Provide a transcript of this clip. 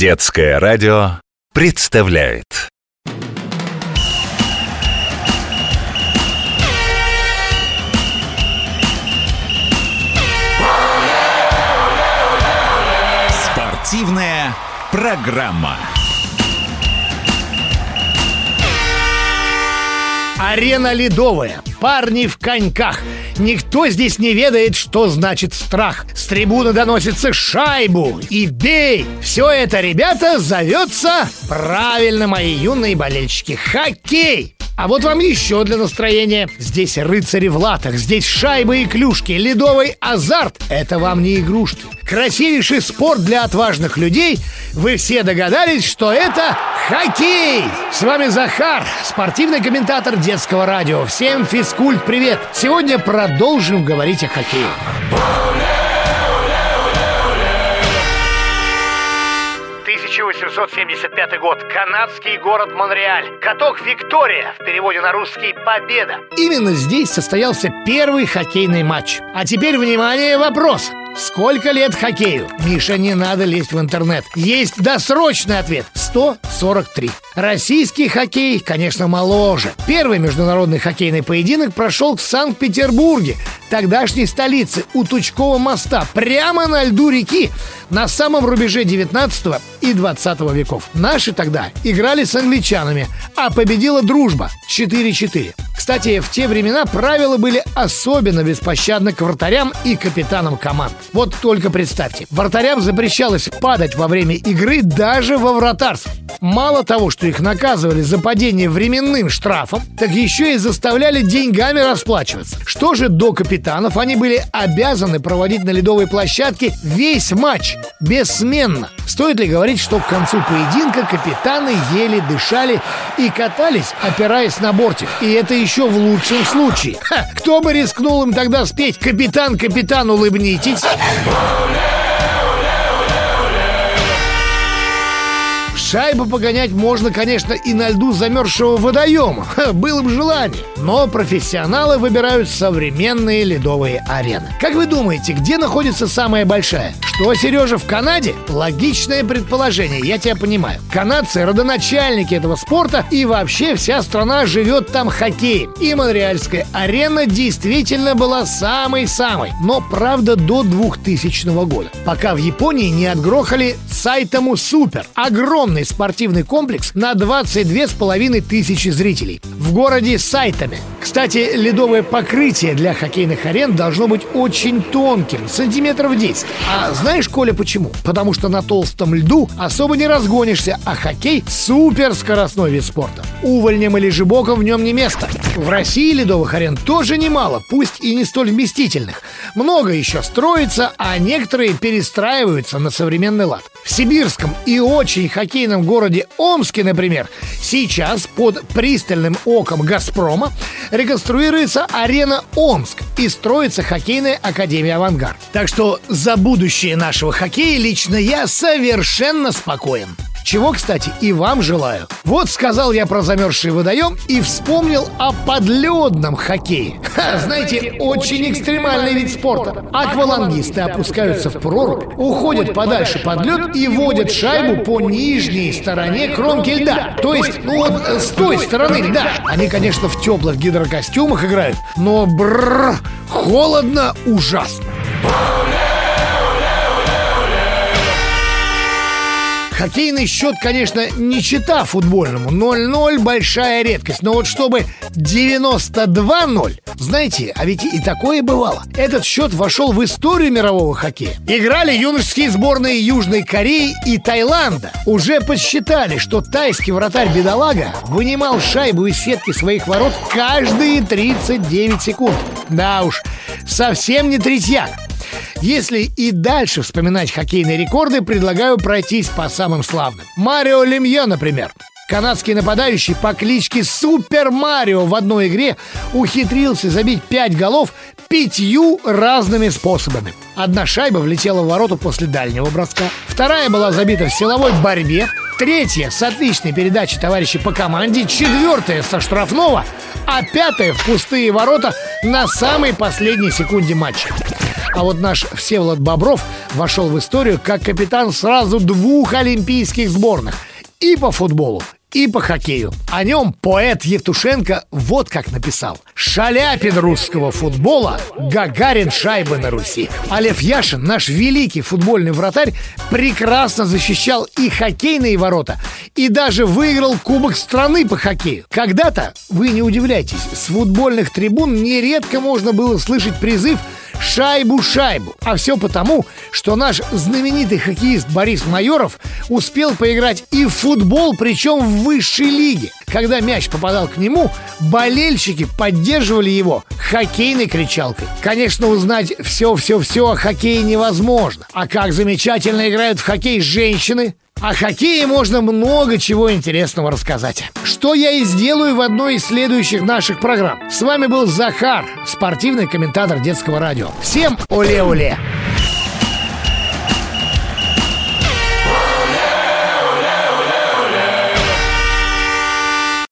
Детское радио представляет Спортивная программа. Арена ледовая, парни в коньках. Никто здесь не ведает, что значит страх. С трибуны доносится шайбу и бей. Все это, ребята, зовется правильно, мои юные болельщики, хоккей. А вот вам еще для настроения. Здесь рыцари в латах, здесь шайбы и клюшки, ледовый азарт. Это вам не игрушки. Красивейший спорт для отважных людей. Вы все догадались, что это хоккей. С вами Захар, спортивный комментатор детского радио. Всем физкульт привет. Сегодня продолжим говорить о хоккее. 1875 год. Канадский город Монреаль. Каток Виктория, в переводе на русский «Победа». Именно здесь состоялся первый хоккейный матч. А теперь, внимание, вопрос. Сколько лет хоккею? Миша, не надо лезть в интернет. Есть досрочный ответ. 143. Российский хоккей, конечно, моложе. Первый международный хоккейный поединок прошел в Санкт-Петербурге, тогдашней столице, у Тучкового моста, прямо на льду реки, на самом рубеже 19 и 20 веков. Наши тогда играли с англичанами, а победила дружба 4-4. Кстати, в те времена правила были особенно беспощадны к вратарям и капитанам команд. Вот только представьте, вратарям запрещалось падать во время игры даже во вратарстве. Мало того, что их наказывали за падение временным штрафом, так еще и заставляли деньгами расплачиваться. Что же до капитанов, они были обязаны проводить на ледовой площадке весь матч, бессменно. Стоит ли говорить, что к концу поединка капитаны еле дышали и катались, опираясь на бортик. И это еще в лучшем случае. Ха, кто бы рискнул им тогда спеть «Капитан, капитан, улыбнитесь»? Шайбу погонять можно, конечно, и на льду замерзшего водоема. Ха, было бы желание. Но профессионалы выбирают современные ледовые арены. Как вы думаете, где находится самая большая? Что, Сережа, в Канаде? Логичное предположение, я тебя понимаю. Канадцы – родоначальники этого спорта, и вообще вся страна живет там хоккеем. И Монреальская арена действительно была самой-самой. Но, правда, до 2000 года. Пока в Японии не отгрохали Сайтому Супер. Огромный спортивный комплекс на 22 с половиной тысячи зрителей в городе Сайтами. Кстати, ледовое покрытие для хоккейных арен должно быть очень тонким, сантиметров 10. А знаешь, Коля, почему? Потому что на толстом льду особо не разгонишься, а хоккей – суперскоростной вид спорта. Увольнем или жибоком в нем не место. В России ледовых арен тоже немало, пусть и не столь вместительных. Много еще строится, а некоторые перестраиваются на современный лад. В сибирском и очень хоккейном городе Омске, например, сейчас под пристальным оком «Газпрома» реконструируется арена Омск и строится хоккейная академия «Авангард». Так что за будущее нашего хоккея лично я совершенно спокоен. Чего, кстати, и вам желаю. Вот сказал я про замерзший водоем и вспомнил о подледном хоккее. Ха, знаете, очень экстремальный вид спорта. Аквалангисты опускаются в прорубь, уходят подальше под лед и водят шайбу по нижней стороне кромки льда. То есть, ну вот э, с той стороны льда. Они, конечно, в теплых гидрокостюмах играют, но бррр, холодно ужасно. Хоккейный счет, конечно, не чита футбольному. 0-0 большая редкость. Но вот чтобы 92-0, знаете, а ведь и такое бывало. Этот счет вошел в историю мирового хоккея. Играли юношеские сборные Южной Кореи и Таиланда. Уже подсчитали, что тайский вратарь Бедолага вынимал шайбу из сетки своих ворот каждые 39 секунд. Да уж, совсем не третьяк. Если и дальше вспоминать хоккейные рекорды, предлагаю пройтись по самым славным. Марио Лемье, например. Канадский нападающий по кличке Супер Марио в одной игре ухитрился забить 5 голов пятью разными способами. Одна шайба влетела в ворота после дальнего броска, вторая была забита в силовой борьбе, третья с отличной передачей товарища по команде, четвертая со штрафного, а пятая в пустые ворота на самой последней секунде матча. А вот наш Всеволод Бобров вошел в историю как капитан сразу двух олимпийских сборных и по футболу, и по хоккею. О нем поэт Евтушенко вот как написал. Шаляпин русского футбола, Гагарин шайбы на Руси. А Яшин, наш великий футбольный вратарь, прекрасно защищал и хоккейные ворота, и даже выиграл Кубок страны по хоккею. Когда-то, вы не удивляйтесь, с футбольных трибун нередко можно было слышать призыв шайбу-шайбу. А все потому, что наш знаменитый хоккеист Борис Майоров успел поиграть и в футбол, причем в высшей лиге. Когда мяч попадал к нему, болельщики поддерживали его хоккейной кричалкой. Конечно, узнать все-все-все о хоккее невозможно. А как замечательно играют в хоккей женщины, о хоккее можно много чего интересного рассказать. Что я и сделаю в одной из следующих наших программ. С вами был Захар, спортивный комментатор детского радио. Всем оле-оле!